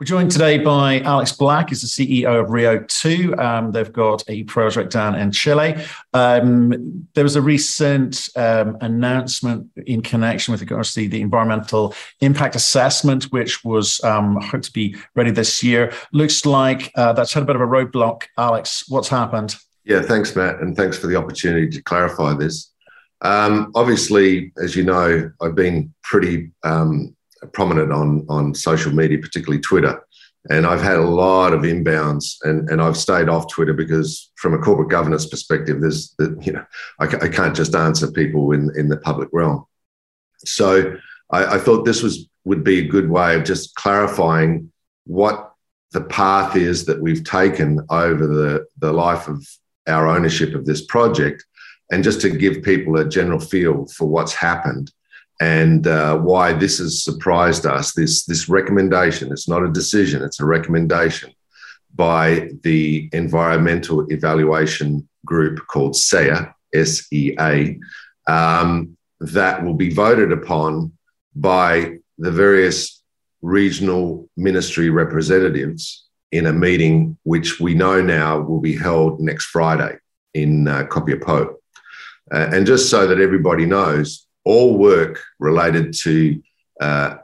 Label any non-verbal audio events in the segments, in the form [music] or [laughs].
We're joined today by Alex Black, who's the CEO of Rio2. Um, they've got a project down in Chile. Um, there was a recent um, announcement in connection with regards to the environmental impact assessment, which was um, hoped to be ready this year. Looks like uh, that's had a bit of a roadblock. Alex, what's happened? Yeah, thanks, Matt, and thanks for the opportunity to clarify this. Um, obviously, as you know, I've been pretty um, prominent on on social media, particularly Twitter. And I've had a lot of inbounds, and, and I've stayed off Twitter because, from a corporate governance perspective, there's the, you know I, I can't just answer people in in the public realm. So I, I thought this was would be a good way of just clarifying what the path is that we've taken over the the life of our ownership of this project, and just to give people a general feel for what's happened and uh, why this has surprised us. This this recommendation, it's not a decision, it's a recommendation by the environmental evaluation group called SEA, S E A, um, that will be voted upon by the various regional ministry representatives in a meeting which we know now will be held next Friday in uh, Copiapó. Uh, and just so that everybody knows, all work related to uh,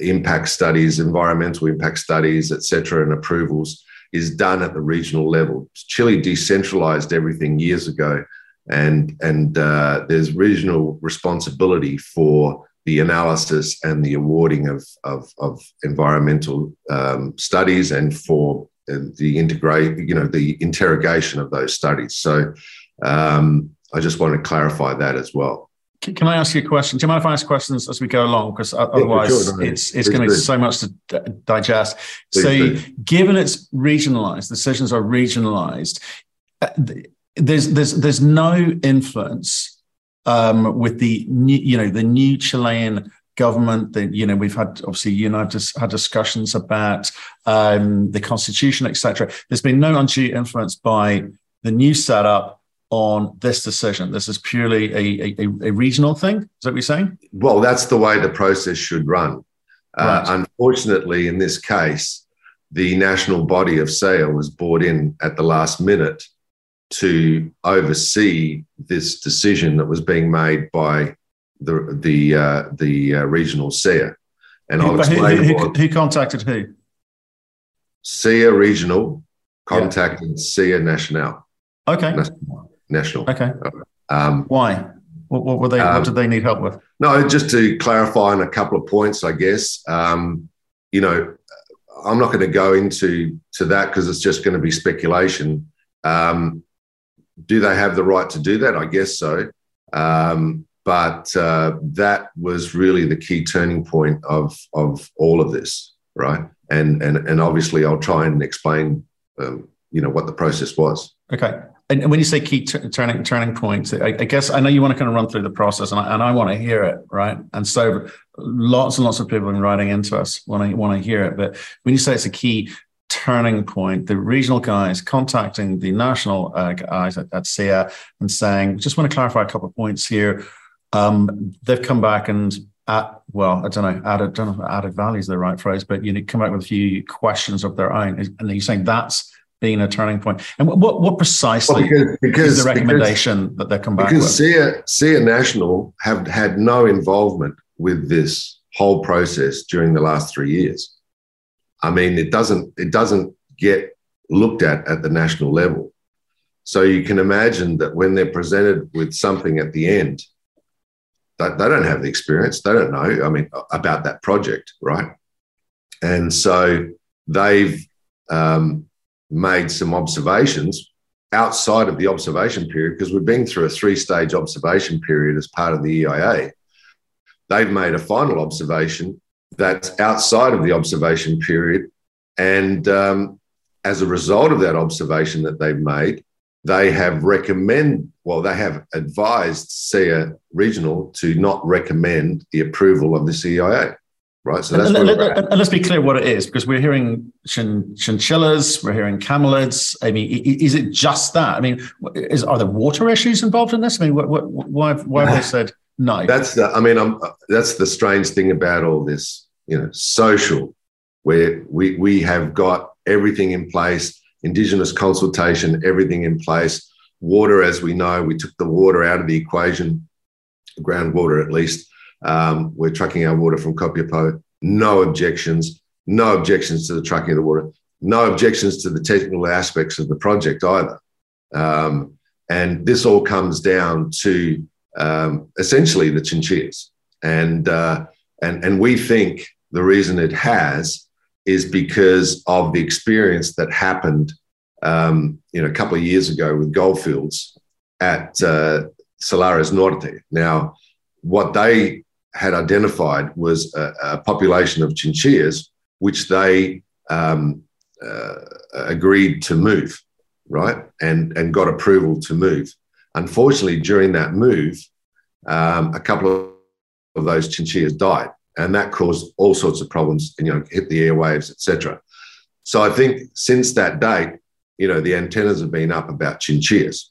impact studies, environmental impact studies, etc., and approvals is done at the regional level. Chile decentralized everything years ago, and and uh, there's regional responsibility for the analysis and the awarding of of, of environmental um, studies and for the integrate, you know, the interrogation of those studies. So um, I just want to clarify that as well. Can I ask you a question? Do you mind if I ask questions as we go along? Because otherwise, yeah, sure, it's it's going to be so much to digest. Please so, do. given it's regionalized, decisions are regionalized. Uh, there's there's there's no influence um, with the new, you know the new Chilean government. That you know we've had obviously you know just had discussions about um, the constitution, etc. There's been no undue influence by the new setup on this decision? This is purely a, a, a regional thing. Is that what you're saying? Well, that's the way the process should run. Uh, right. Uh, unfortunately, in this case, the national body of SEA was brought in at the last minute to oversee this decision that was being made by the the uh, the uh, regional SEA. And I'll explain who, who, who, contacted who? SEA regional contacted yeah. SEA national. Okay. National national. Okay. Um, Why? What, what, were they? Um, what did they need help with? No, just to clarify on a couple of points, I guess. Um, you know, I'm not going to go into to that because it's just going to be speculation. Um, do they have the right to do that? I guess so. Um, but uh, that was really the key turning point of of all of this, right? And and and obviously, I'll try and explain, um, you know, what the process was. Okay and when you say key t- turning turning points, I, I, guess I know you want to kind of run through the process, and I, and I want to hear it, right? And so, lots and lots of people have been writing into us want to want to hear it. But when you say it's a key turning point, the regional guys contacting the national uh, guys at, at SEA and saying, "Just want to clarify a couple of points here." Um, they've come back and at well, I don't know, added don't know added value is the right phrase, but you know, come back with a few questions of their own, and you're saying that's being a turning point? And what what precisely well, because, because, is the recommendation because, that they come back because with? SEA National have had no involvement with this whole process during the last three years. I mean, it doesn't it doesn't get looked at at the national level. So you can imagine that when they're presented with something at the end, they, they don't have the experience. They don't know. I mean, about that project, right? And so they've um, made some observations outside of the observation period because we've been through a three stage observation period as part of the EIA. They've made a final observation that's outside of the observation period. And um, as a result of that observation that they've made, they have recommend well they have advised SEA regional to not recommend the approval of the EIA right? So that's and, and, and let's be clear what it is, because we're hearing chin, chinchillas, we're hearing camelids. I mean, is it just that? I mean, is are there water issues involved in this? I mean, what, what, why, why have they [laughs] said no? That's the. I mean, I'm, uh, that's the strange thing about all this. You know, social, where we, we have got everything in place, Indigenous consultation, everything in place. Water, as we know, we took the water out of the equation, groundwater at least. Um, we're trucking our water from Copiapó. No objections. No objections to the trucking of the water. No objections to the technical aspects of the project either. Um, and this all comes down to um, essentially the chinchillas. And, uh, and, and we think the reason it has is because of the experience that happened um, you know, a couple of years ago with Gold Fields at uh, Salares Norte. Now, what they had identified was a, a population of chinchillas, which they um, uh, agreed to move, right, and and got approval to move. Unfortunately, during that move, um, a couple of those chinchillas died, and that caused all sorts of problems. And you know, hit the airwaves, etc. So I think since that date, you know, the antennas have been up about chinchillas.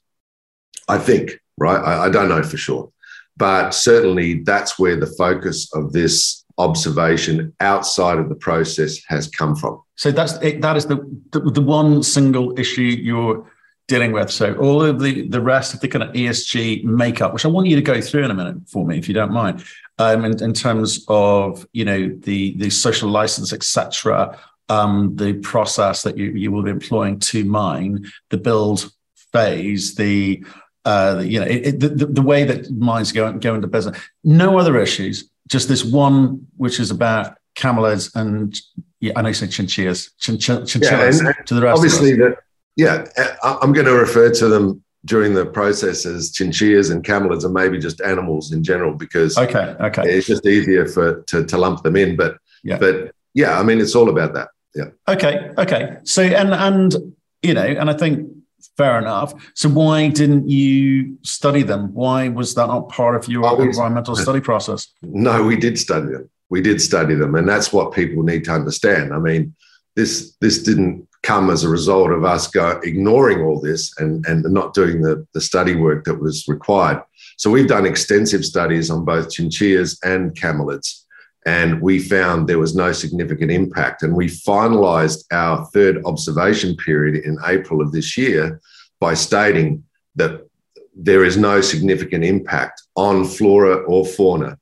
I think, right? I, I don't know for sure, but certainly that's where the focus of this observation outside of the process has come from. So that's it, that is the, the, the one single issue you're dealing with. So all of the the rest of the kind of ESG makeup, which I want you to go through in a minute for me, if you don't mind, um, in, in terms of you know the the social license, etc. Um, the process that you, you will be employing to mine, the build phase, the uh, you know, it, it, the, the way that mines go, go into business. No other issues, just this one, which is about camelids and yeah, I know you said chinchillas, chinchillas yeah, to the rest. Obviously, that yeah, I'm going to refer to them during the process as chinchillas and camelids, and maybe just animals in general, because okay, okay, it's just easier for to, to lump them in. But yeah, but yeah, I mean, it's all about that. Yeah. Okay. Okay. So and and you know, and I think fair enough. So why didn't you study them? Why was that not part of your oh, environmental study process? No, we did study them. We did study them, and that's what people need to understand. I mean, this this didn't come as a result of us go, ignoring all this and, and not doing the, the study work that was required. So we've done extensive studies on both chinchillas and camelids, and we found there was no significant impact. And we finalized our third observation period in April of this year by stating that there is no significant impact on flora or fauna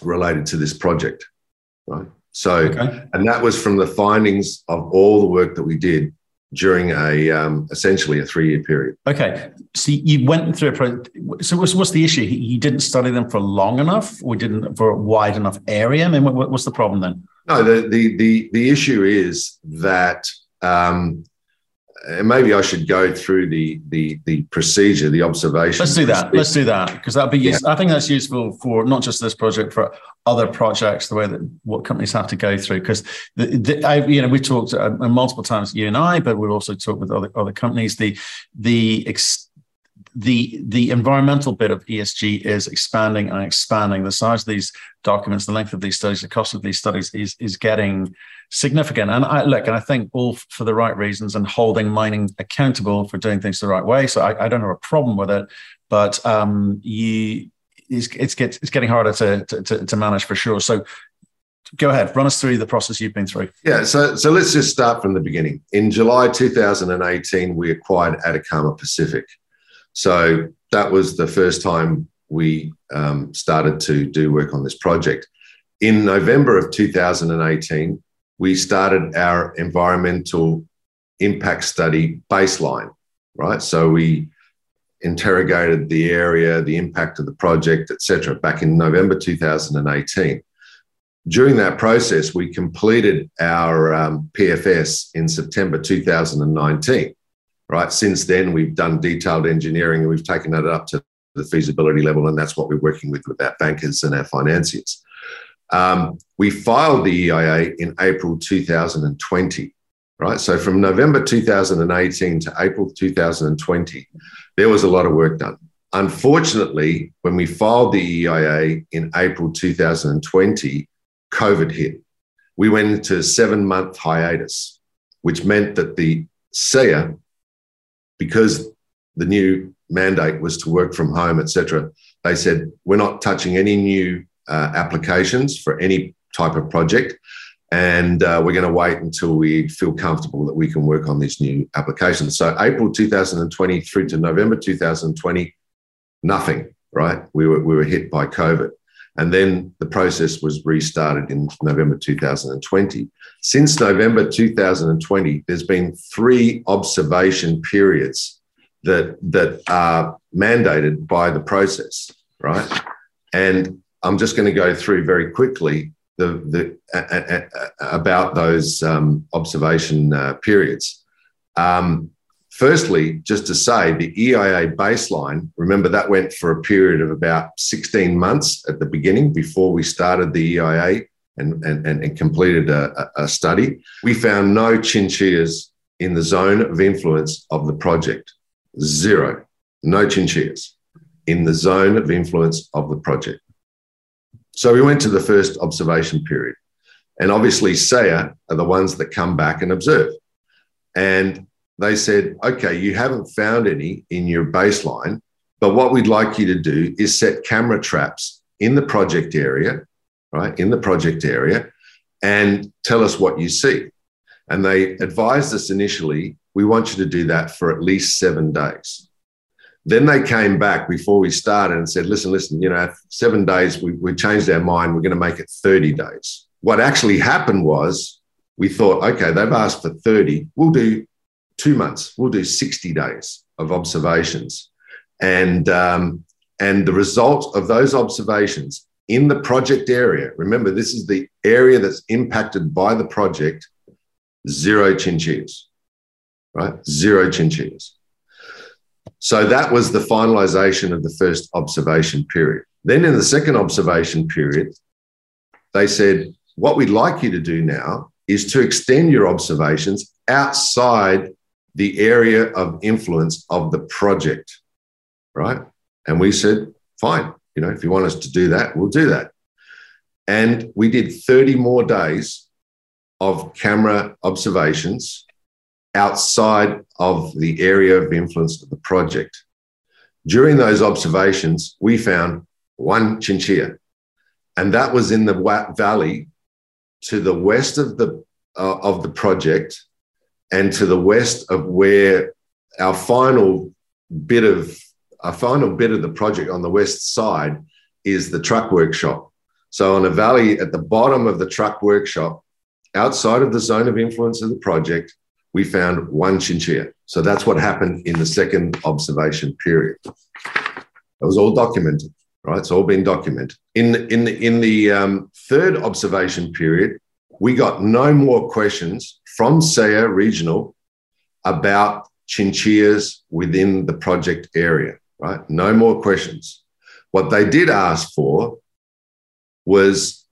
related to this project, right? So, okay. and that was from the findings of all the work that we did during a um, essentially a three year period. Okay, so you went through a pro- so what's, what's the issue? You didn't study them for long enough, or didn't for a wide enough area. I mean, what, what's the problem then? No, the the the, the issue is that um, and maybe I should go through the the the procedure, the observation. Let's do that. Let's do that because that'd be. Yeah. I think that's useful for not just this project, for other projects. The way that what companies have to go through, because the, the I, you know we talked uh, multiple times, you and I, but we've also talked with other other companies. The the ex, the the environmental bit of ESG is expanding and expanding. The size of these documents, the length of these studies, the cost of these studies is is getting significant. And I look, and I think all for the right reasons and holding mining accountable for doing things the right way. So I, I don't have a problem with it, but um, you it's it's, it's getting harder to, to to manage for sure. So go ahead, run us through the process you've been through. Yeah, so so let's just start from the beginning. In July 2018, we acquired Atacama Pacific. So that was the first time we um, started to do work on this project. In November of 2018, we started our environmental impact study baseline, right? So we interrogated the area, the impact of the project, etc. back in November 2018. During that process, we completed our um, PFS in September 2019 right? Since then, we've done detailed engineering and we've taken that up to the feasibility level, and that's what we're working with with our bankers and our financiers. Um, we filed the EIA in April 2020, right? So from November 2018 to April 2020, there was a lot of work done. Unfortunately, when we filed the EIA in April 2020, COVID hit. We went into a seven month hiatus, which meant that the SEA because the new mandate was to work from home, etc., they said we're not touching any new uh, applications for any type of project. And uh, we're going to wait until we feel comfortable that we can work on this new application. So, April 2020 through to November 2020, nothing, right? We were, we were hit by COVID. And then the process was restarted in November 2020. Since November 2020, there's been three observation periods that, that are mandated by the process, right? And I'm just going to go through very quickly the, the about those um, observation uh, periods. Um, firstly, just to say the EIA baseline, remember that went for a period of about 16 months at the beginning before we started the EIA and, and, and completed a, a study. We found no chinchillas in the zone of influence of the project. Zero. No chinchillas in the zone of influence of the project. So we went to the first observation period. And obviously, SEA are the ones that come back and observe. And they said, okay, you haven't found any in your baseline, but what we'd like you to do is set camera traps in the project area, right? In the project area, and tell us what you see. And they advised us initially, we want you to do that for at least seven days. Then they came back before we started and said, listen, listen, you know, seven days, we, we changed our mind. We're going to make it 30 days. What actually happened was we thought, okay, they've asked for 30. We'll do two months. We'll do 60 days of observations. And, um, and the result of those observations in the project area, remember, this is the area that's impacted by the project, zero chinchillas, right? Zero chinchillas. So that was the finalization of the first observation period. Then in the second observation period, they said, what we'd like you to do now is to extend your observations outside the area of influence of the project, right? And we said, fine, you know, if you want us to do that, we'll do that. And we did 30 more days of camera observations outside of the area of influence of the project. During those observations, we found one chinchilla, and that was in the Valley to the west of the uh, of the project and to the west of where our final bit of our final bit of the project on the west side is the truck workshop. So on a valley at the bottom of the truck workshop, outside of the zone of influence of the project, we found one chinchilla. So that's what happened in the second observation period. It was all documented, right? It's all been documented. In the, in in the um, third observation period, we got no more questions from SEA Regional about chinchillas within the project area, right? No more questions. What they did ask for was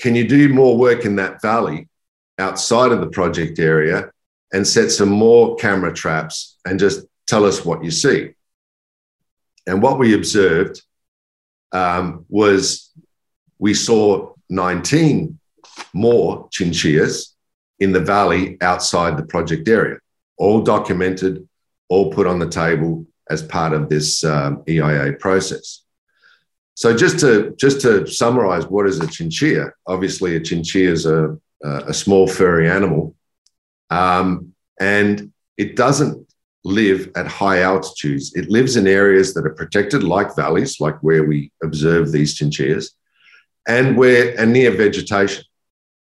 can you do more work in that valley outside of the project area and set some more camera traps and just tell us what you see. And what we observed um, was we saw 19 more chinchillas in the valley outside the project area, all documented, all put on the table as part of this um, EIA process. So just to just to summarize, what is a chinchilla? Obviously, a chinchilla is a, a small furry animal um, and it doesn't live at high altitudes. It lives in areas that are protected, like valleys, like where we observe these chinchillas, and where and near vegetation.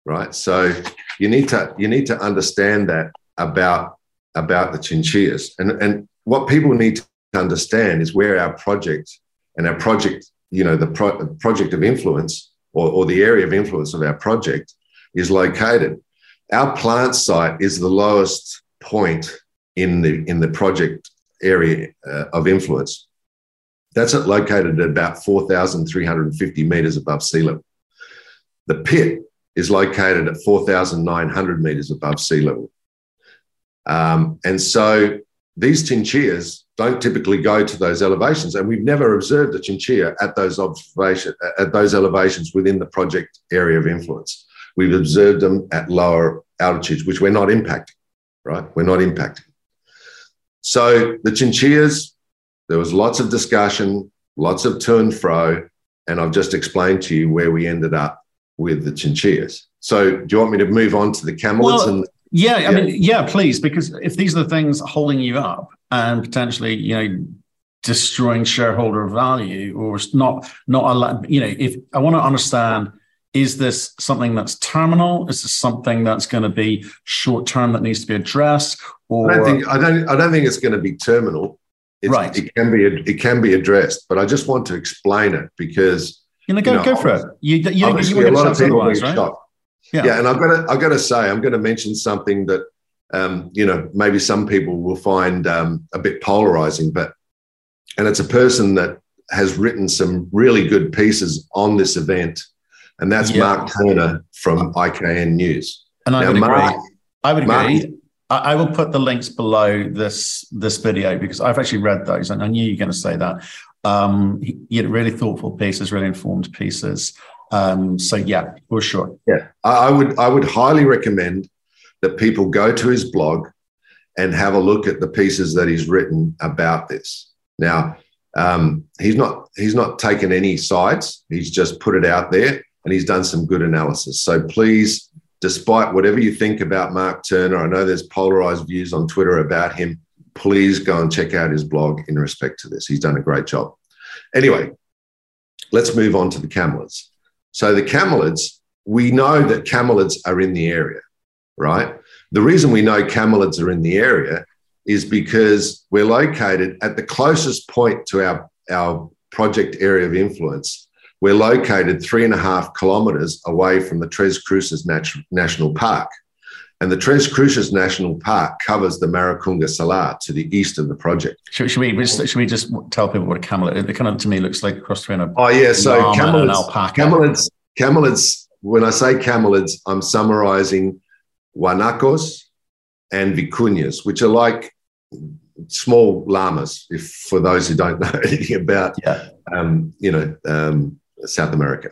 Right. So you need to you need to understand that about about the chinchillas. And and what people need to understand is where our project and our project, you know, the pro- project of influence or, or the area of influence of our project is located. Our plant site is the lowest point in the in the project area uh, of influence. That's located at about 4,350 meters above sea level. The pit is located at 4,900 meters above sea level. Um, and so these chinchillas don't typically go to those elevations, and we've never observed a chinchilla at those observation at those elevations within the project area of influence. We've observed them at lower altitudes, which we're not impacting, right? We're not impacting. So the chinchillas, there was lots of discussion, lots of to and fro, and I've just explained to you where we ended up with the chinchillas. so do you want me to move on to the camelids well, and yeah, I yeah. mean, yeah, please, because if these are the things holding you up and potentially, you know, destroying shareholder value or not not a you know, if I want to understand is this something that's terminal? Is this something that's going to be short term that needs to be addressed? Or I don't think I don't I don't think it's going to be terminal. It's, right. It can be it can be addressed, but I just want to explain it because you know go you know, go for it. You you, you, you a lot of people right? shocked. Yeah. yeah, and I've got to I've got to say I'm going to mention something that um, you know maybe some people will find um, a bit polarizing, but and it's a person that has written some really good pieces on this event, and that's yeah. Mark Turner from IKN News. And I now, would Mark, agree. I would Mark, agree. I, will put the links below this this video because I've actually read those, and I knew you were going to say that. Um, he, he had really thoughtful pieces, really informed pieces. Um, so yeah, for sure. Yeah, I would I would highly recommend that people go to his blog and have a look at the pieces that he's written about this. Now, um, he's not he's not taken any sides. He's just put it out there, and he's done some good analysis. So please, despite whatever you think about Mark Turner, I know there's polarized views on Twitter about him. Please go and check out his blog in respect to this. He's done a great job. Anyway, let's move on to the camelids. So the camelids, we know that camelids are in the area, right? The reason we know camelids are in the area is because we're located at the closest point to our, our project area of influence. We're located three and a half kilometres away from the Tres Cruces Nat- National Park. And the Tres Cruces National Park covers the Maricunga Salar to the east of the project. Should, should we should we just tell people what a camelid? It kind of to me looks like a cross between a oh yeah, so camelids. Camelids, camelids. When I say camelids, I'm summarizing guanacos and vicuñas, which are like small llamas. If for those who don't [laughs] know anything about, yeah. um, you know, um, South America.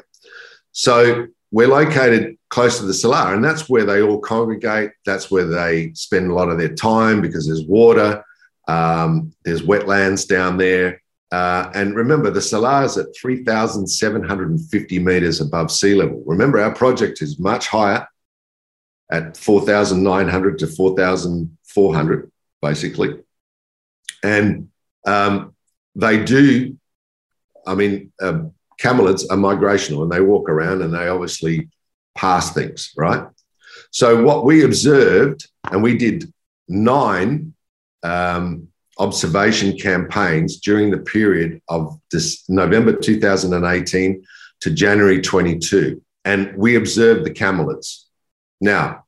So we're located close to the Salar, and that's where they all congregate. That's where they spend a lot of their time because there's water, um, there's wetlands down there. Uh, and remember, the Salar is at 3,750 meters above sea level. Remember, our project is much higher at 4,900 to 4,400, basically. And um, they do, I mean, uh, camelids are migrational and they walk around and they obviously pass things, right? So, what we observed, and we did nine um, observation campaigns during the period of this November 2018 to January 22, and we observed the camelids. Now,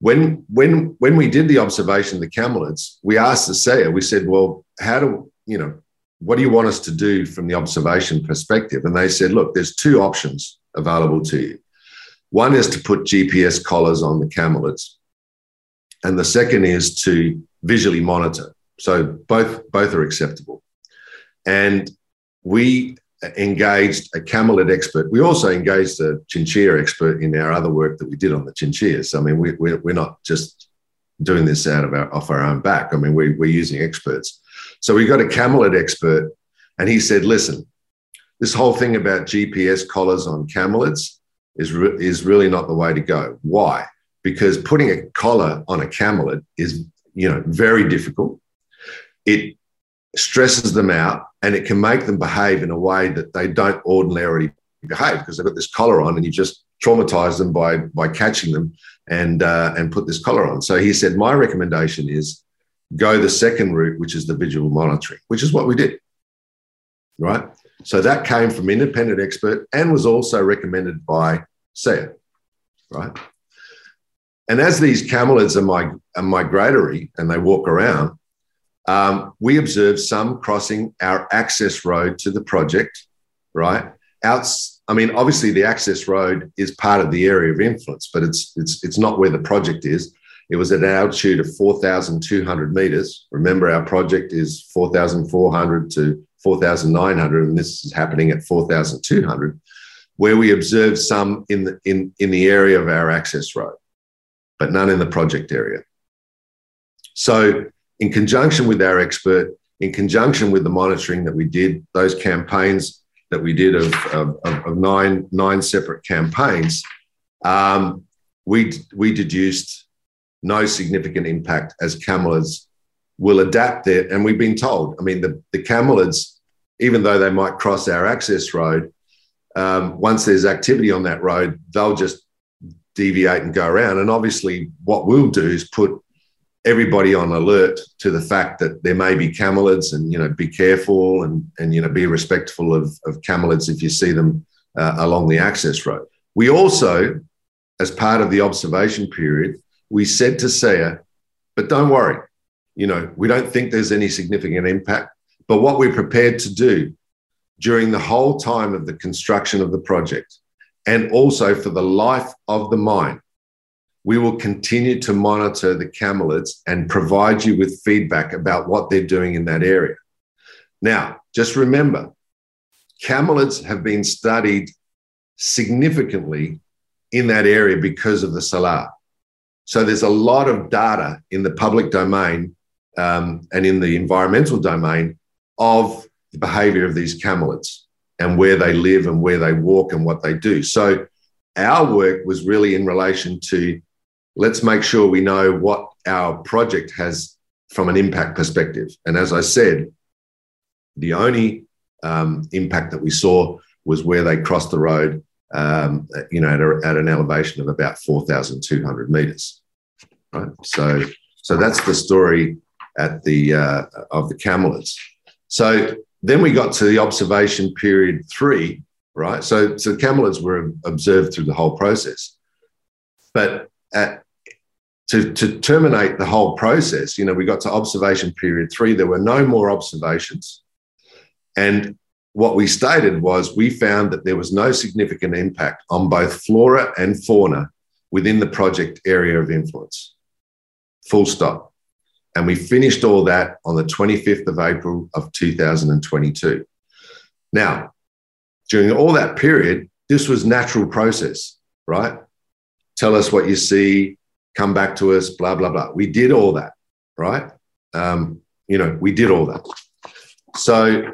when when when we did the observation of the camelids, we asked the SEA, we said, well, how do you know what do you want us to do from the observation perspective? And they said, look, there's two options available to you. One is to put GPS collars on the camelids, and the second is to visually monitor. So both both are acceptable. And we engaged a camelid expert. We also engaged a chinchilla expert in our other work that we did on the chinchillas. I mean, we, we're, we're not just doing this out of our off our own back. I mean, we, we're using experts. So we got a camelid expert, and he said, "Listen, this whole thing about GPS collars on camelids is re- is really not the way to go. Why? Because putting a collar on a camelid is you know very difficult. It stresses them out and it can make them behave in a way that they don't ordinarily behave because they've got this collar on and you just traumatize them by by catching them and uh, and put this collar on. So he said, my recommendation is go the second route, which is the visual monitoring, which is what we did. Right. So that came from independent expert and was also recommended by SEA. Right. And as these camelids are, mig- are migratory and they walk around, um, we observed some crossing our access road to the project, right? Outs, I mean, obviously the access road is part of the area of influence, but it's it's it's not where the project is. It was at an altitude of 4,200 meters. Remember, our project is 4,400 to 4,900, and this is happening at 4,200, where we observed some in the in in the area of our access road, but none in the project area. So in conjunction with our expert, in conjunction with the monitoring that we did, those campaigns that we did of, of, of nine, nine separate campaigns, um, we we deduced no significant impact as camelids will adapt there. And we've been told, I mean, the, the camelids, even though they might cross our access road, um, once there's activity on that road, they'll just deviate and go around. And obviously, what we'll do is put everybody on alert to the fact that there may be camelids and you know be careful and and you know be respectful of, of camelids if you see them uh, along the access road. We also, as part of the observation period, we said to SEA, but don't worry, you know, we don't think there's any significant impact. But what we're prepared to do during the whole time of the construction of the project and also for the life of the mine, we will continue to monitor the camelids and provide you with feedback about what they're doing in that area. Now, just remember, camelids have been studied significantly in that area because of the salar. So there's a lot of data in the public domain um, and in the environmental domain of the behavior of these camelids and where they live and where they walk and what they do. So our work was really in relation to let's make sure we know what our project has from an impact perspective. And as I said, the only um, impact that we saw was where they crossed the road, um, you know, at, a, at, an elevation of about 4,200 meters. Right. So, so that's the story at the uh, of the camelids. So then we got to the observation period three, right? So, so camelids were observed through the whole process, but at, to, to terminate the whole process, you know, we got to observation period three. There were no more observations, and what we stated was we found that there was no significant impact on both flora and fauna within the project area of influence. Full stop. And we finished all that on the 25th of April of 2022. Now, during all that period, this was natural process, right? Tell us what you see, come back to us, blah, blah, blah. We did all that, right? Um, you know, we did all that. So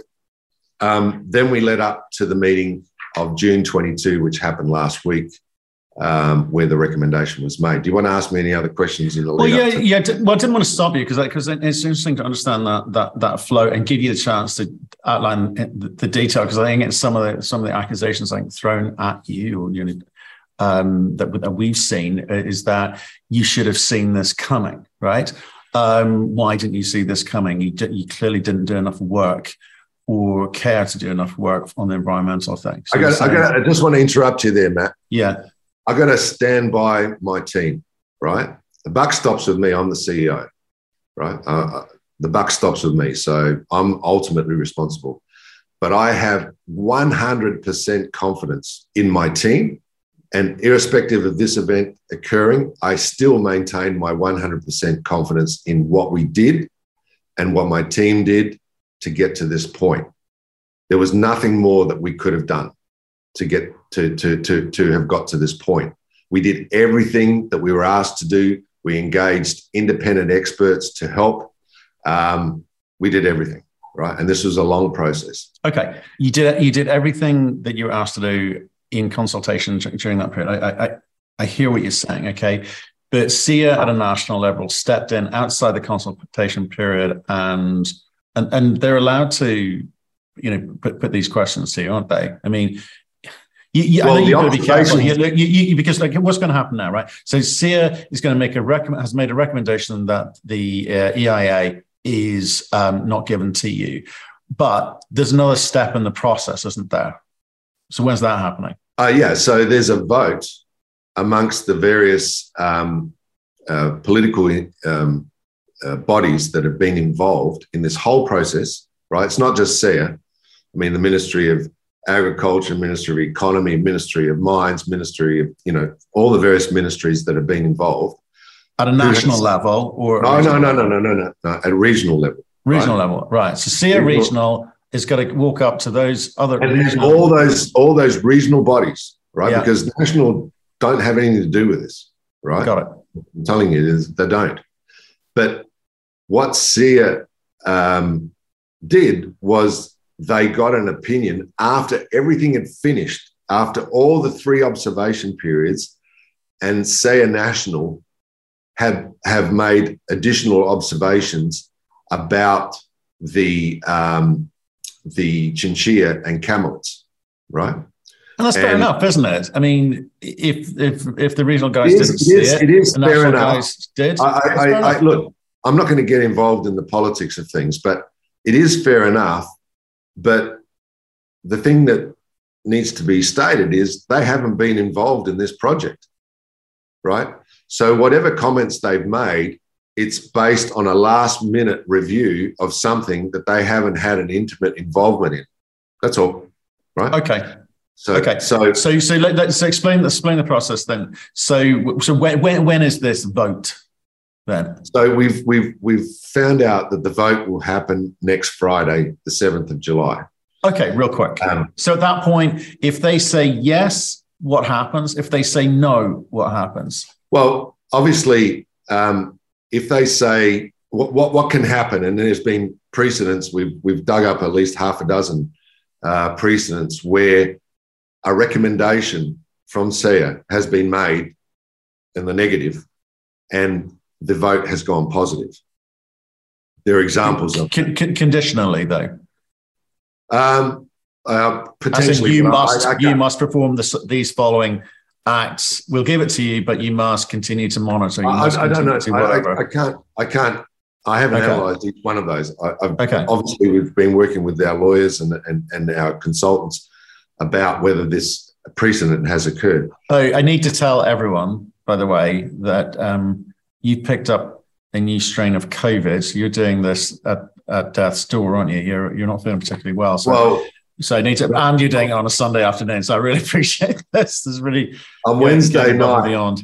um, then we led up to the meeting of June 22, which happened last week um, where the recommendation was made. Do you want to ask me any other questions in the well, yeah, yeah. Well, I didn't want to stop you because because it's interesting to understand that that that flow and give you the chance to outline the, the detail because I think it's some of the some of the accusations like thrown at you or you know um, that that we've seen is that you should have seen this coming, right? Um, why didn't you see this coming? You, you clearly didn't do enough work or care to do enough work on the environmental things. So I, got, I, got, I just want to interrupt you there, Matt. Yeah. I got to stand by my team, right? The buck stops with me. I'm the CEO, right? Uh, uh, the buck stops with me. So I'm ultimately responsible. But I have 100% confidence in my team. And irrespective of this event occurring, I still maintain my 100% confidence in what we did and what my team did to get to this point. There was nothing more that we could have done to get to, to, to, to have got to this point. We did everything that we were asked to do. We engaged independent experts to help. Um, we did everything, right? And this was a long process. Okay, you did you did everything that you were asked to do in consultation during that period. I, I, I hear what you're saying. Okay, but SEA at a national level stepped in outside the consultation period and and and they're allowed to you know put, put these questions to you aren't they i mean you, you, well, I think you've got to be careful you, because like what's going to happen now, right? So SEA is going to make a recommend has made a recommendation that the uh, EIA is um, not given to you, but there's another step in the process, isn't there? So when's that happening? Uh, yeah, so there's a vote amongst the various um, uh, political um, uh, bodies that have been involved in this whole process. Right, it's not just SEA. I mean, the Ministry of agriculture, Ministry of Economy, Ministry of Mines, Ministry of, you know, all the various ministries that have been involved. At a national has, level or? No, no, no, no, no, no, no, no, at regional level. Regional right? level, right. So SEA regional is going to walk up to those other and all those all those regional bodies, right? Yeah. Because national don't have anything to do with this, right? Got it. I'm telling you, they don't. But what SEA um, did was they got an opinion after everything had finished, after all the three observation periods. and SEA National have have made additional observations about the um, the chinchilla and camelids, right? And that's fair And- enough, isn't it? I mean, if if if the regional guys is- didn't it see is- it, it is the fair enough. guys did. I, I, I, I look. I'm not going to get involved in the politics of things, but it is fair enough. But the thing that needs to be stated is they haven't been involved in this project, right? So whatever comments they've made, it's based on a last minute review of something that they haven't had an intimate involvement in. That's all, right? Okay, So, okay. so so so let, let's explain explain the process then. So so when when, when is this vote then? So we've we've we've found out that the vote will happen next Friday, the seventh of July. Okay, real quick. Um, So at that point, if they say yes, what happens? If they say no, what happens? well, obviously, um, if they say what, what what can happen, and there's been precedents, we've we've dug up at least half a dozen uh, precedents where a recommendation from SEA has been made in the negative, and the vote has gone positive. There are examples of Con- con- conditionally, though. um, uh, potentially. you but I- must I you must perform this, these following acts. We'll give it to you, but you must continue to monitor. I, I don't know. I. Can't. I can't. I haven't Okay. analysed each one of those. I, I've, okay. Obviously, we've been working with our lawyers and, and, and our consultants about whether this precedent has occurred. Oh, I need to tell everyone, by the way, that um, you picked up a new strain of COVID. You're doing this at, at death's door, aren't you? You're you're not feeling particularly well. So, Well, so I need to, and you're doing it on a Sunday afternoon. So I really [laughs] appreciate this. This is really on Wednesday night, beyond.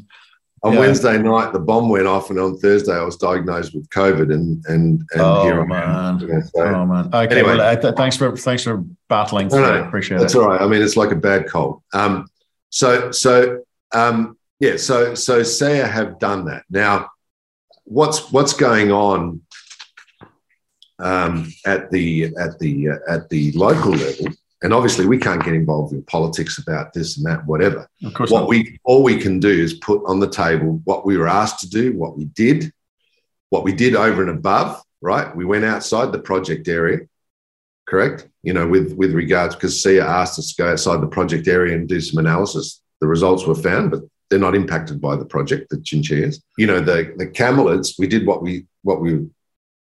on yeah. Wednesday night, the bomb went off, and on Thursday, I was diagnosed with COVID, and and and Oh, here I am. Yeah, so Oh man. Okay. Anyway. well, uh, th- thanks for thanks for battling No, through. no, it. Appreciate that. That's it. all right. I mean, it's like a bad cold. Um, so, so, um, yeah, so, so SEA have done that. Now, what's what's going on um, at the at the uh, at the local level? And obviously, we can't get involved in politics about this and that, whatever. Of course. What not. we all we can do is put on the table what we were asked to do, what we did, what we did over and above. Right, we went outside the project area, correct? You know, with with regards because SEA asked us to go outside the project area and do some analysis. The results were found, but they're not impacted by the project. The chinchillas, you know, the the camelids. We did what we what we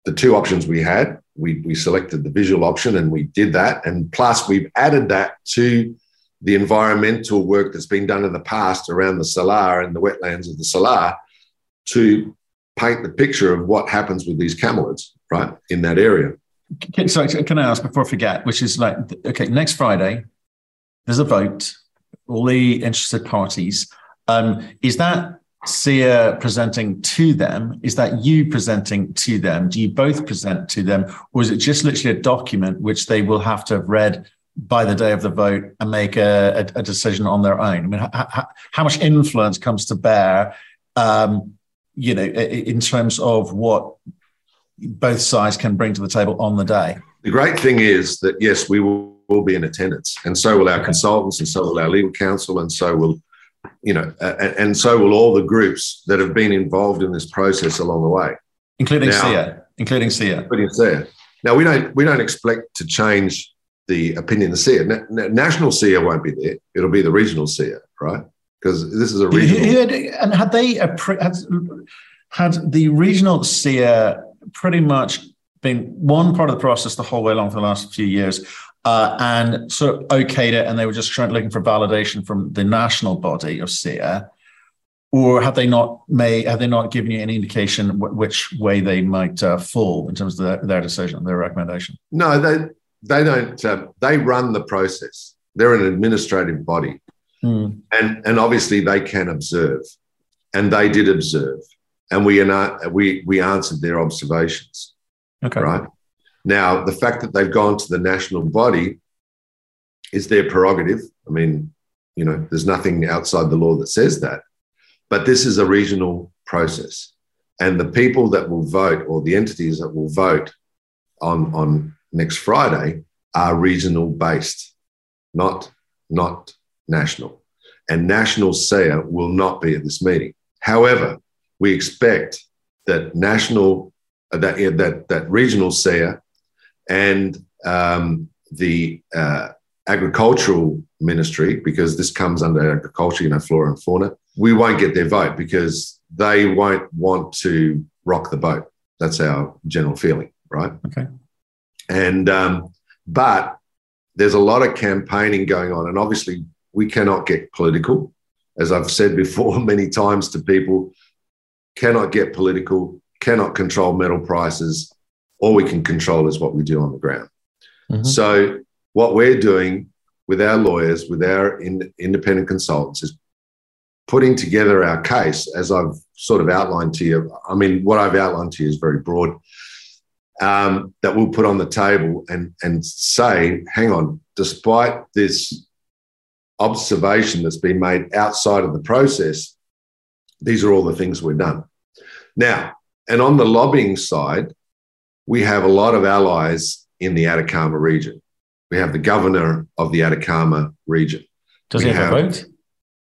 the two options we had. We we selected the visual option and we did that, and plus we've added that to the environmental work that's been done in the past around the salar and the wetlands of the salar to paint the picture of what happens with these camelids, right, in that area. Sorry, can I ask before I forget? Which is like, okay, next Friday, there's a vote. All the interested parties. Um, is that SEA presenting to them? Is that you presenting to them? Do you both present to them, or is it just literally a document which they will have to have read by the day of the vote and make a, a, a decision on their own? I mean, how, how, much influence comes to bear? Um, you know, in terms of what both sides can bring to the table on the day. The great thing is that yes, we will, will be in attendance, and so will our consultants, and so will our legal counsel, and so will you know, and, and so will all the groups that have been involved in this process along the way. including Now- SEA, including. But it's there. Now we don't we don't expect to change the opinion of SEA. Na- na- national SEA won't be there. It'll be the regional SEA, right? Because this is a regional. had- and had they had, had the regional SEA pretty much been one part of the process the whole way along for the last few years, uh, and sort of okayed it, and they were just trying looking for validation from the national body of SEA, or have they not may have they not given you any indication wh- which way they might uh, fall in terms of their, their decision, their recommendation? No, they they don't. Um, they run the process. They're an administrative body, Hmm. and and obviously they can observe, and they did observe, and we are we we answered their observations. Okay. right? Now, the fact that they've gone to the national body is their prerogative. I mean, you know, there's nothing outside the law that says that. But this is a regional process. And the people that will vote or the entities that will vote on, on next Friday are regional based, not, not national. and national SEA will not be at this meeting. However, we expect that national, uh, that, that, that regional SEA and um, the uh, agricultural ministry, because this comes under agriculture, you know, flora and fauna, we won't get their vote because they won't want to rock the boat. That's our general feeling, right? Okay. And um, but there's a lot of campaigning going on, and obviously we cannot get political, as I've said before [laughs] many times to people. Cannot get political, cannot control metal prices. All we can control is what we do on the ground. Mm-hmm. So what we're doing with our lawyers, with our in, independent consultants, is putting together our case as I've sort of outlined to you. I mean, what I've outlined to you is very broad. Um, that we'll put on the table and and say, hang on, despite this observation that's been made outside of the process, these are all the things we've done. Now, and on the lobbying side, we have a lot of allies in the Atacama region. We have the governor of the Atacama region. Does we he have, a vote?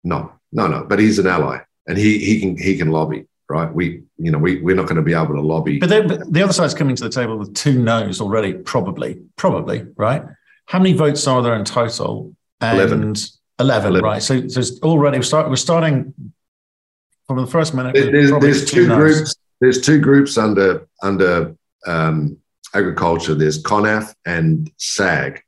No, no, no. But he's an ally, and he he can he can lobby, right? We you know we we're not going to be able to lobby. But, but the other side's coming to the table with two no's already, probably, probably, right? How many votes are there in total? And 11. 11, 11. right? So there's already we start we're starting from the first minute. There's, there's two, two groups. There's two groups under under um, agriculture. There's CONAF and SAG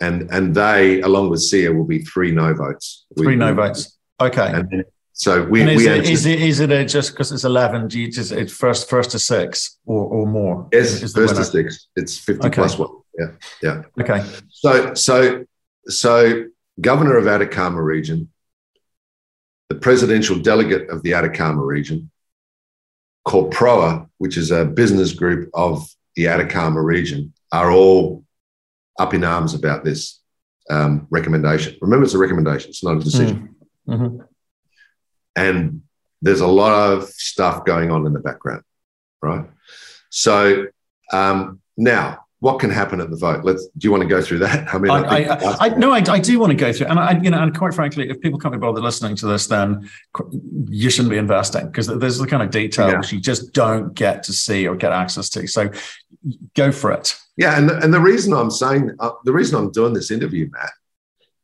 and and they, along with SEA, will be three no votes. Three we, no votes. Okay. And so we, and is, we it, is it is it just because it's eleven? Do you just it's first first to six or or more? Yes, is first to six. It's fifty okay. plus one. Yeah, yeah. Okay. So so so governor of Atacama region, the presidential delegate of the Atacama region, CORPROA, which is a business group of the Atacama region, are all up in arms about this um, recommendation. Remember, it's a recommendation, it's not a decision. Mm. Mm-hmm. And there's a lot of stuff going on in the background, right? So um, now, what can happen at the vote? Let's. Do you want to go through that? I mean, I, I, I, I no, I, do want to go through, and I, you know, and quite frankly, if people can't be bothered listening to this, then you shouldn't be investing because there's the kind of details yeah. you just don't get to see or get access to. So, go for it. Yeah, and the, and the reason I'm saying uh, the reason I'm doing this interview, Matt,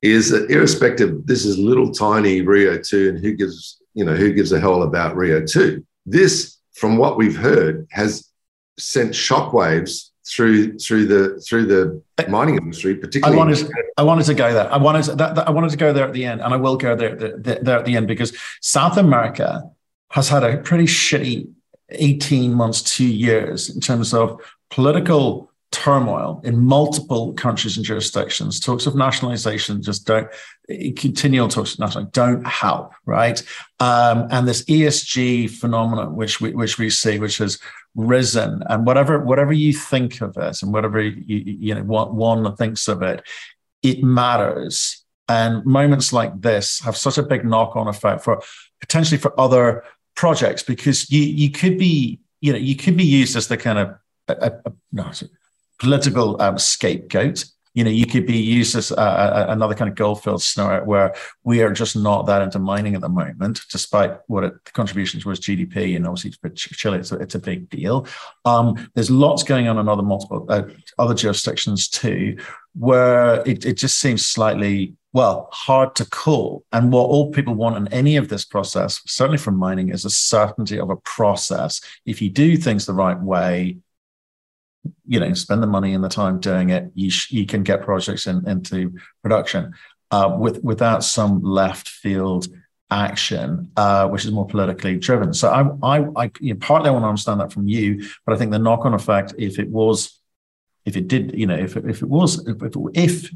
is that irrespective, this is little tiny Rio two, and who gives you know who gives a hell about Rio two? This, from what we've heard, has sent shockwaves through through the through the mining industry, particularly. I wanted I wanted to go there. I wanted to, that, that, I wanted to go there at the end, and I will go there, there there at the end because South America has had a pretty shitty eighteen months, two years in terms of political turmoil in multiple countries and jurisdictions. Talks of nationalization just don't continual talks of nationalization don't help, right? Um, and this ESG phenomenon, which we which we see, which has risen, and whatever whatever you think of it, and whatever you, you know what one thinks of it, it matters. And moments like this have such a big knock-on effect for potentially for other projects because you you could be you know you could be used as the kind of a, a, no, political um, scapegoat. You know, you could be used as another kind of Gold Fields scenario where we are just not that into mining at the moment, despite what it, the contribution towards GDP and obviously for Chile, it's a, it's a big deal. Um, there's lots going on in other multiple uh, other jurisdictions too, where it, it just seems slightly well, hard to call. And what all people want in any of this process, certainly from mining, is a certainty of a process. If you do things the right way, you know spend the money and the time doing it you sh- you can get projects in, into production. Uh, with without some left field action uh, which is more politically driven. So i i, I you know, partly i want to understand that from you but i think the knock-on effect if it was if it did you know if if it was if, if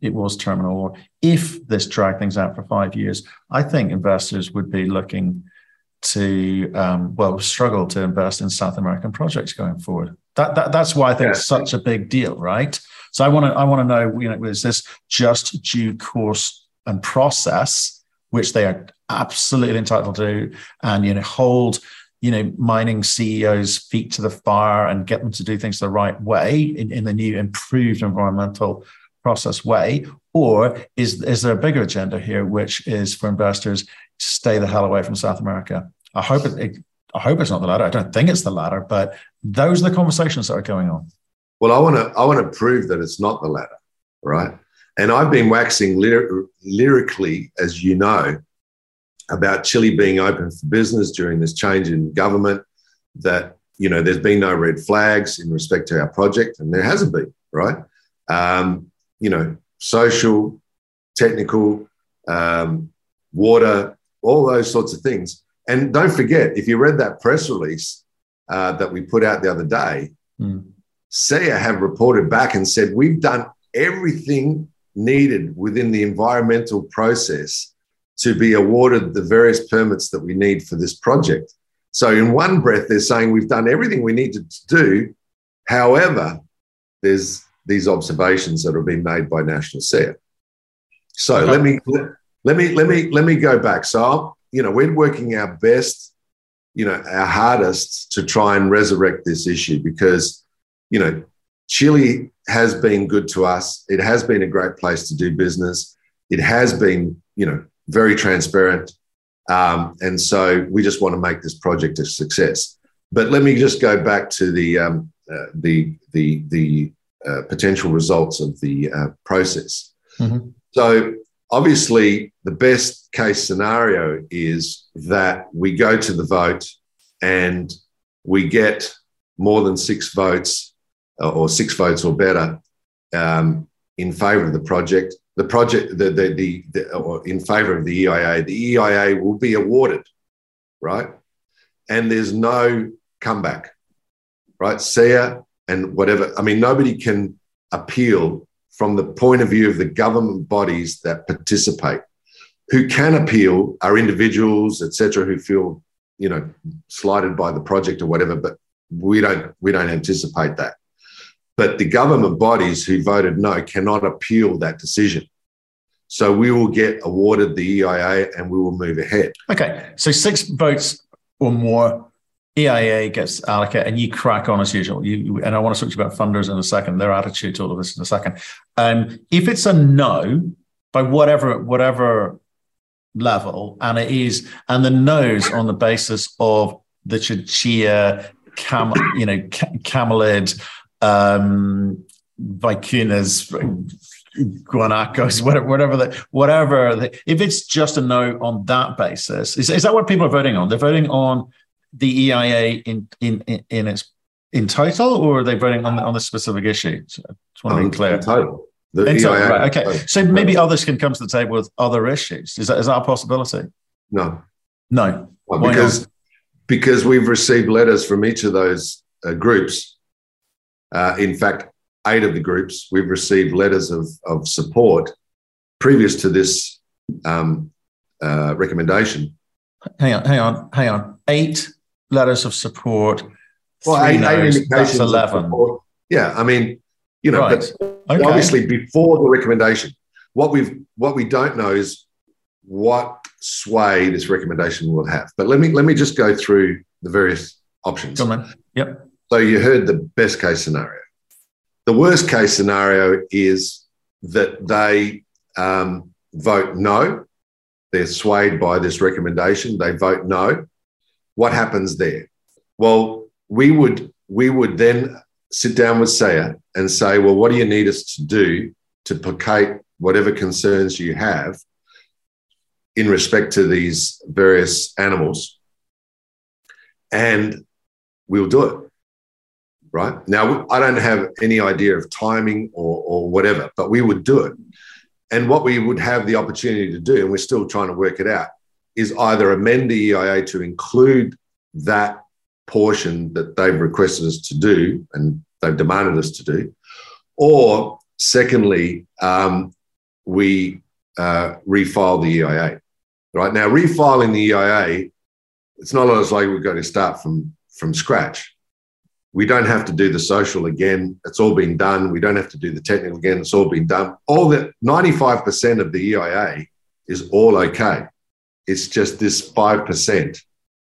it was terminal or if this dragged things out for five years i think investors would be looking to um, well struggle to invest in south american projects going forward that, that that's why I think yeah. it's such a big deal, right? So I want to I want to know, you know, is this just due course and process, which they are absolutely entitled to, and you know, hold you know mining CEOs' feet to the fire and get them to do things the right way in, in the new improved environmental process way, or is is there a bigger agenda here, which is for investors to stay the hell away from South America? I hope it, it I hope it's not the latter. I don't think it's the latter, but those are the conversations that are going on. Well, I want to I want to prove that it's not the latter, right? And I've been waxing lyr- lyrically, as you know, about Chile being open for business during this change in government. That you know, there's been no red flags in respect to our project, and there hasn't been, right? Um, you know, social, technical, um, water, all those sorts of things. And don't forget, if you read that press release uh, that we put out the other day, mm. SEA have reported back and said we've done everything needed within the environmental process to be awarded the various permits that we need for this project. So, in one breath, they're saying we've done everything we needed to do. However, there's these observations that have been made by National SEA. So okay. let me let me let me let me go back. So you know we're working our best, you know, our hardest to try and resurrect this issue because you know Chile has been good to us. It has been a great place to do business. It has been you know very transparent, um, and so we just want to make this project a success. But let me just go back to the um, uh, the the the uh, potential results of the uh, process. Mm-hmm. So, obviously, the best case scenario is that we go to the vote and we get more than six votes uh, or six votes or better um, in favour of the project. The project, the, the, the, the or in favour of the EIA, the EIA will be awarded, right? And there's no comeback, right? SEA and whatever. I mean, nobody can appeal from the point of view of the government bodies that participate. Who can appeal are individuals, etc., who feel you know slighted by the project or whatever. But we don't we don't anticipate that. But the government bodies who voted no cannot appeal that decision. So we will get awarded the EIA and we will move ahead. Okay. So six votes or more EIA gets allocated and you crack on as usual. You, and I want to talk to you about funders in a second, their attitude to all of this in a second. Um, if it's a no by whatever whatever level, and it is, and the no's on the basis of the Chinchilla, cam, you know, camelid, um, vicunas, guanacos, whatever, whatever whatever. The, if it's just a no on that basis, is, is that what people are voting on? They're voting on the EIA in in in its in total, or are they voting on the, on the specific issue? So I just want to be um, clear. In total. The in total, right, okay. So maybe others can come to the table with other issues. Is that is that a possibility? No. No. Well, because not? because we've received letters from each of those uh, groups. Uh, in fact, eight of the groups we've received letters of of support previous to this um, uh, recommendation. Hang on, hang on, hang on. Eight letters of support. Well, eight, eight indications. 11. Yeah, I mean, you know, right. but okay. obviously before the recommendation, what we've what we don't know is what sway this recommendation will have. But let me let me just go through the various options. Come on. Yep. So you heard the best case scenario. The worst case scenario is that they um, vote no. They're swayed by this recommendation. They vote no what happens there? Well, we would we would then sit down with SEA and say, well, what do you need us to do to placate whatever concerns you have in respect to these various animals? And we'll do it. Right now, I don't have any idea of timing or, or whatever, but we would do it. And what we would have the opportunity to do, and we're still trying to work it out, is either amend the EIA to include that portion that they've requested us to do and they've demanded us to do, or secondly, um, we uh, refile the EIA. Right now, refiling the EIA, it's not as like we've got to start from from scratch. We don't have to do the social again. It's all been done. We don't have to do the technical again. It's all been done. All the 95% of the EIA is all okay. It's just this 5%,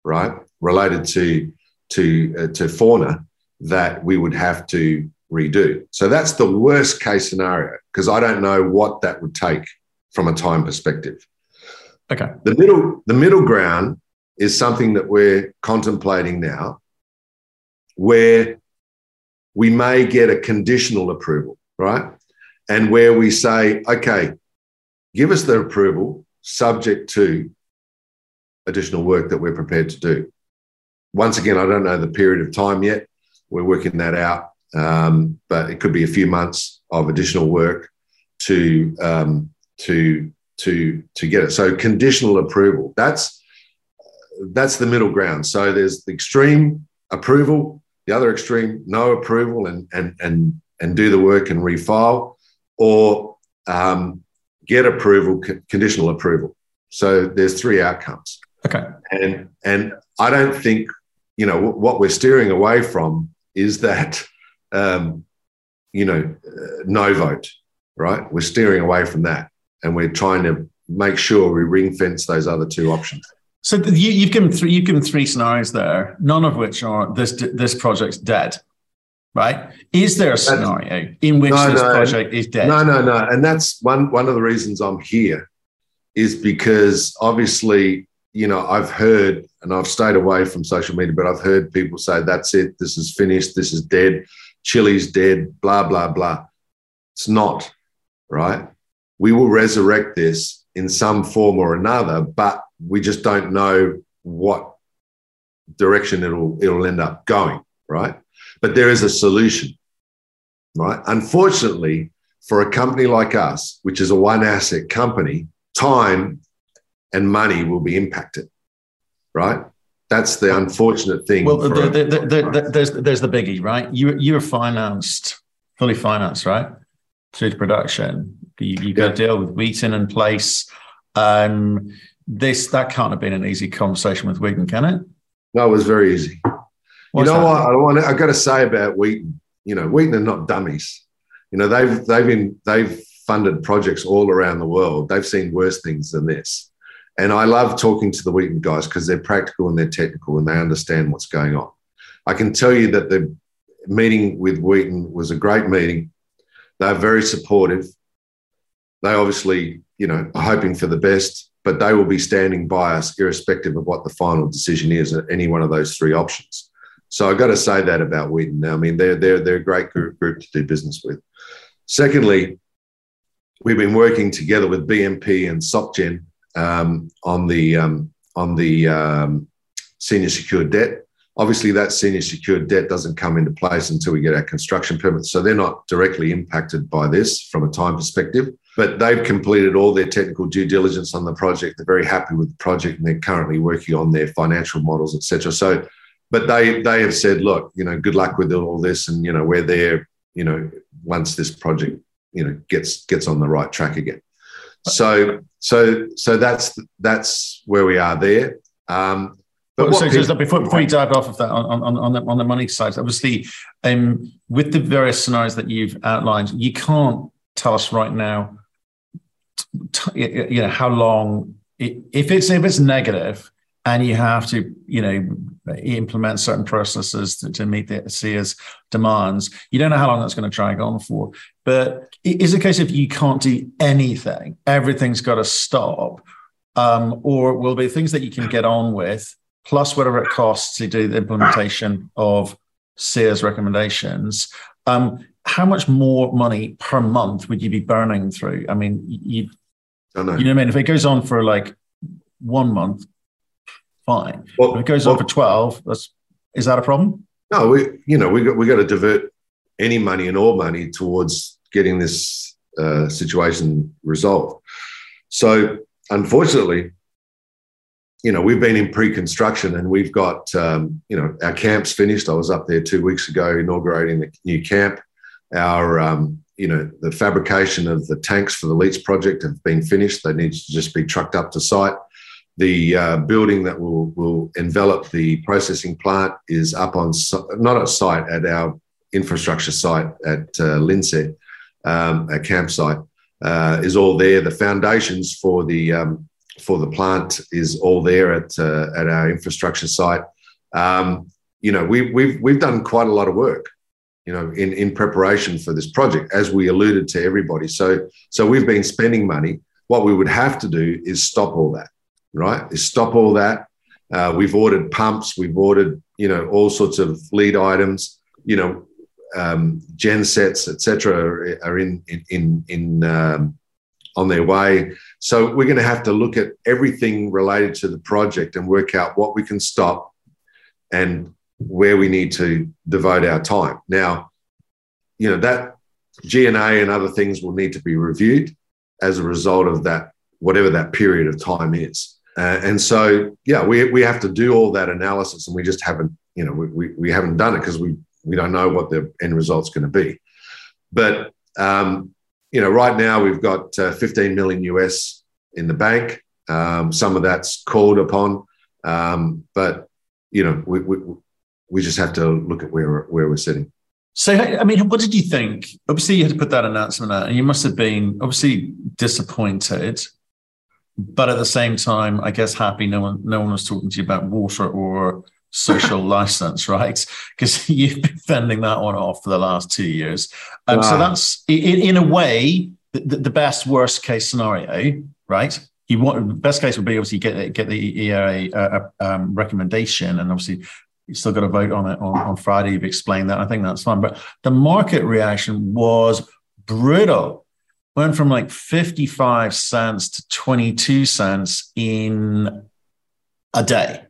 right, related to, to, uh, to fauna that we would have to redo. So that's the worst case scenario because I don't know what that would take from a time perspective. Okay. The middle, the middle ground is something that we're contemplating now, where we may get a conditional approval, right? And where we say, okay, give us the approval subject to additional work that we're prepared to do. Once again, I don't know the period of time yet. We're working that out, um, but it could be a few months of additional work to um, to to to get it. So conditional approval. That's that's the middle ground. So there's the extreme approval, the other extreme no approval, and and and and do the work and refile, or um, get approval, conditional approval. So there's three outcomes. Okay. And and I don't think you know what we're steering away from is that um, you know uh, no vote, right? We're steering away from that, and we're trying to make sure we ring fence those other two options. So you, have given three. You've given three scenarios there, none of which are this. This project's dead, right? Is there a scenario in which no, this no, project is dead? No, no, no. And that's one one of the reasons I'm here, is because obviously you know, I've heard, and I've stayed away from social media, but I've heard people say, that's it, this is finished, this is dead, Chile's dead, blah, blah, blah. It's not, right? We will resurrect this in some form or another, but we just don't know what direction it'll it'll end up going, right? But there is a solution, right? Unfortunately, for a company like us, which is a one asset company, time and money will be impacted, right? That's the unfortunate thing. Well, the, the, the, there's there's the biggie, right? You you were financed, fully financed, right, through the production. You, you got to deal with Wheaton in place. Um, this that can't have been an easy conversation with Wheaton, can it? No, it was very easy. What's you know that? what I want? I got to say about Wheaton. You know, Wheaton are not dummies. You know, they've they've been they've funded projects all around the world. They've seen worse things than this. And I love talking to the Wheaton guys because they're practical and they're technical and they understand what's going on. I can tell you that the meeting with Wheaton was a great meeting. They're very supportive. They obviously, you know, are hoping for the best, but they will be standing by us irrespective of what the final decision is at any one of those three options. So I've got to say that about Wheaton. Now, I mean, they're, they're, they're a great group, group to do business with. Secondly, we've been working together with BNP and SocGen um, on the um, on the um, senior secured debt. Obviously, that senior secured debt doesn't come into place until we get our construction permits, so they're not directly impacted by this from a time perspective. But they've completed all their technical due diligence on the project. They're very happy with the project, and they're currently working on their financial models, etc. So, but they they have said, look, you know, good luck with all this, and you know, we're there. You know, once this project you know gets gets on the right track again. So so so that's that's where we are there. Um, but so just before, before you dive off of that on, on, on, the, on the money side, obviously, um, with the various scenarios that you've outlined, you can't tell us right now, t- you know, how long. If it's if it's negative, and you have to, you know, implement certain processes to, to meet the SEA's demands. You don't know how long that's going to drag on for. But is it a case of you can't do anything, everything's got to stop, um, or will be things that you can get on with, plus whatever it costs to do the implementation of SEA's recommendations. Um, how much more money per month would you be burning through? I mean, you, you know what I mean? If it goes on for like one month, fine. Well, if it goes well, on for 12, that's, is that a problem? No, we, you know, we got, we got to divert any money and all money towards getting this uh, situation resolved. So, unfortunately, you know, we've been in pre-construction and we've got, um, you know, our camp's finished. I was up there two weeks ago inaugurating the new camp. Our, um, you know, the fabrication of the tanks for the leach project have been finished. They need to just be trucked up to site. The uh, building that will, will envelop the processing plant is up on, not at site, at our infrastructure site at uh, Lindsay, um, a campsite, uh, is all there. The foundations for the um, for the plant is all there at uh, at our infrastructure site. Um, you know, we, we've we've done quite a lot of work, you know, in, in preparation for this project, as we alluded to everybody. So, so we've been spending money. What we would have to do is stop all that, right? Is stop all that. Uh, we've ordered pumps. We've ordered, you know, all sorts of lead items. You know, um, gen sets, etc., are in in in, in um, on their way. So we're going to have to look at everything related to the project and work out what we can stop and where we need to devote our time. Now, you know that G&A and other things will need to be reviewed as a result of that, whatever that period of time is. Uh, and so, yeah, we, we have to do all that analysis, and we just haven't, you know, we, we, we haven't done it because we we don't know what the end result's going to be. But um, you know, right now we've got uh, 15 million US in the bank. Um, some of that's called upon, um, but you know, we, we we just have to look at where where we're sitting. So, I mean, what did you think? Obviously, you had to put that announcement out, and you must have been obviously disappointed, but at the same time, I guess happy. No one, no one was talking to you about water or social [laughs] license, right? Because [laughs] you've been fending that one off for the last two years. Um, wow. So that's in, in a way the, the, best worst case scenario, right? You want best case would be obviously get get the ERA uh, uh, um, recommendation, and obviously you still got to vote on it on, on Friday. You've explained that. I think that's fine. But the market reaction was brutal. Went from like 55 cents to 22 cents in a day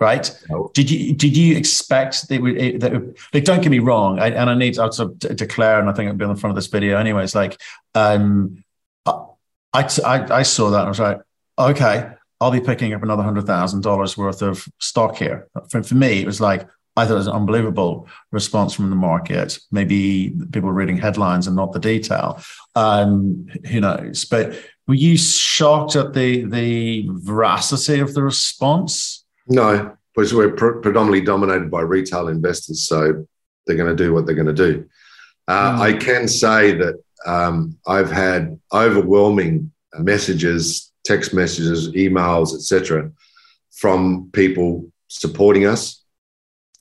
right? No. Did you did you expect they would? That, like, don't get me wrong, I, and I need to also declare, and I think it'll be on the front of this video, anyways. Like, um, I, I I saw that and I was like, okay, I'll be picking up another hundred thousand dollars worth of stock here. For, for me, it was like. I thought it was an unbelievable response from the market. Maybe people were reading headlines and not the detail. Um, who knows? But were you shocked at the the veracity of the response? No, because we're pr- predominantly dominated by retail investors, so they're going to do what they're going to do. Uh, mm. I can say that um, I've had overwhelming messages, text messages, emails, etc., from people supporting us,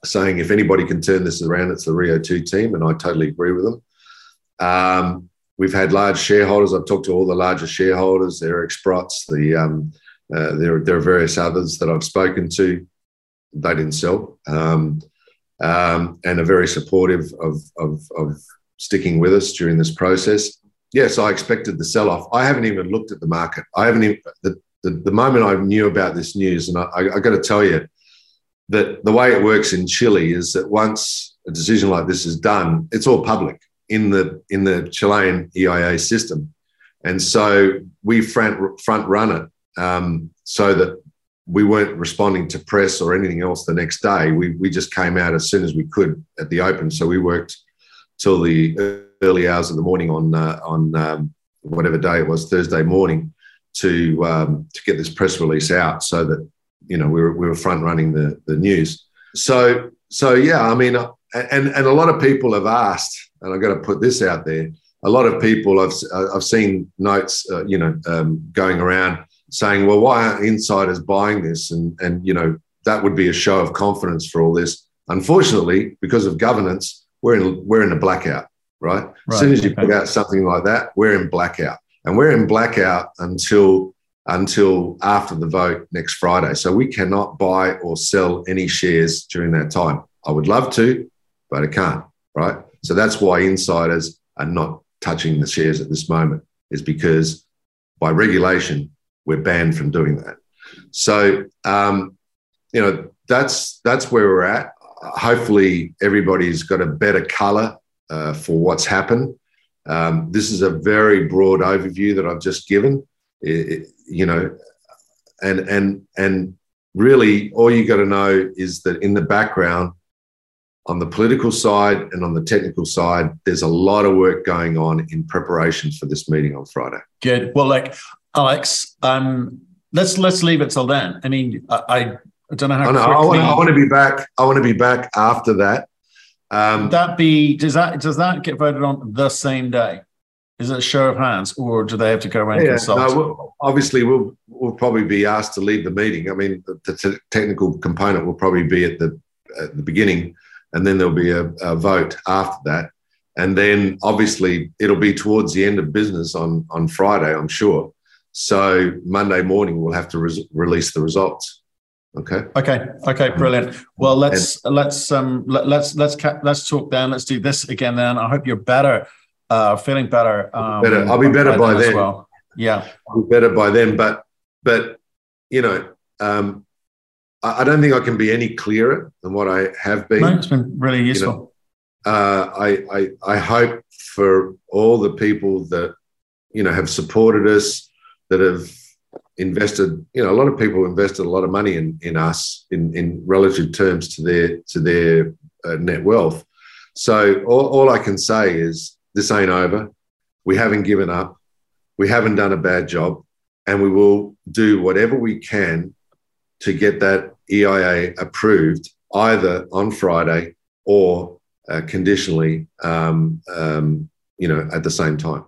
saying if anybody can turn this around, it's the Rio Two team, and I totally agree with them. Um, we've had large shareholders. I've talked to all the larger shareholders, Eric Sprott's, the um, uh, there, there are various others that I've spoken to. They didn't sell, um, um, and are very supportive of, of, of sticking with us during this process. Yes, I expected the sell off. I haven't even looked at the market. I haven't even the, the, the moment I knew about this news, and I, I, I got to tell you that the way it works in Chile is that once a decision like this is done, it's all public in the in the Chilean EIA system, and so we front front run it um, so that we weren't responding to press or anything else the next day. We, we just came out as soon as we could at the open. So we worked till the early hours of the morning on uh, on um, whatever day it was, Thursday morning, to um, to get this press release out, so that you know we were we were front running the the news. So so yeah, I mean, and and a lot of people have asked, and I've got to put this out there. A lot of people I've I've seen notes, uh, you know, um, going around saying, well, why aren't insiders buying this? And, and, you know, that would be a show of confidence for all this. Unfortunately, because of governance, we're in, we're in a blackout, right? right. As soon as you put out something like that, we're in blackout. And we're in blackout until until after the vote next Friday. So we cannot buy or sell any shares during that time. I would love to, but I can't, right? So that's why insiders are not touching the shares at this moment, is because by regulation, we're banned from doing that. So, um, you know, that's that's where we're at. Hopefully, everybody's got a better color uh, for what's happened. Um, this is a very broad overview that I've just given. It, you know, and and and really, all you got to know is that in the background, on the political side and on the technical side, there's a lot of work going on in preparation for this meeting on Friday. Good. Well, like Alex, um, let's let's leave it till then. I mean, I, I don't know how. I, know, I, want, I, want, to be back. I want to be back after that. Um, that be does that does that get voted on the same day? Is it a show of hands, or do they have to go around yeah, consult? No, we'll, obviously, we'll we'll probably be asked to lead the meeting. I mean, the, the technical component will probably be at the at the beginning, and then there'll be a, a vote after that. And then obviously it'll be towards the end of business on, on Friday, I'm sure. So Monday morning we'll have to re- release the results. Okay. Okay. Okay. Brilliant. Well, let's and, let's um let, let's let's let's talk then. Let's do this again then. I hope you're better, uh, feeling better. Um, better. I'll be better by, by then. well. Yeah. I'll be better by then. But but you know, um, I, I, don't think I can be any clearer than what I have been. No, it's been really useful. You know, uh, I, I I hope for all the people that you know have supported us, that have invested, you know, a lot of people invested a lot of money in in us in in relative terms to their to their uh, net wealth. So all, all I can say is this ain't over. We haven't given up. We haven't done a bad job, and we will do whatever we can to get that EIA approved either on Friday or uh, conditionally, um, um, you know, at the same time.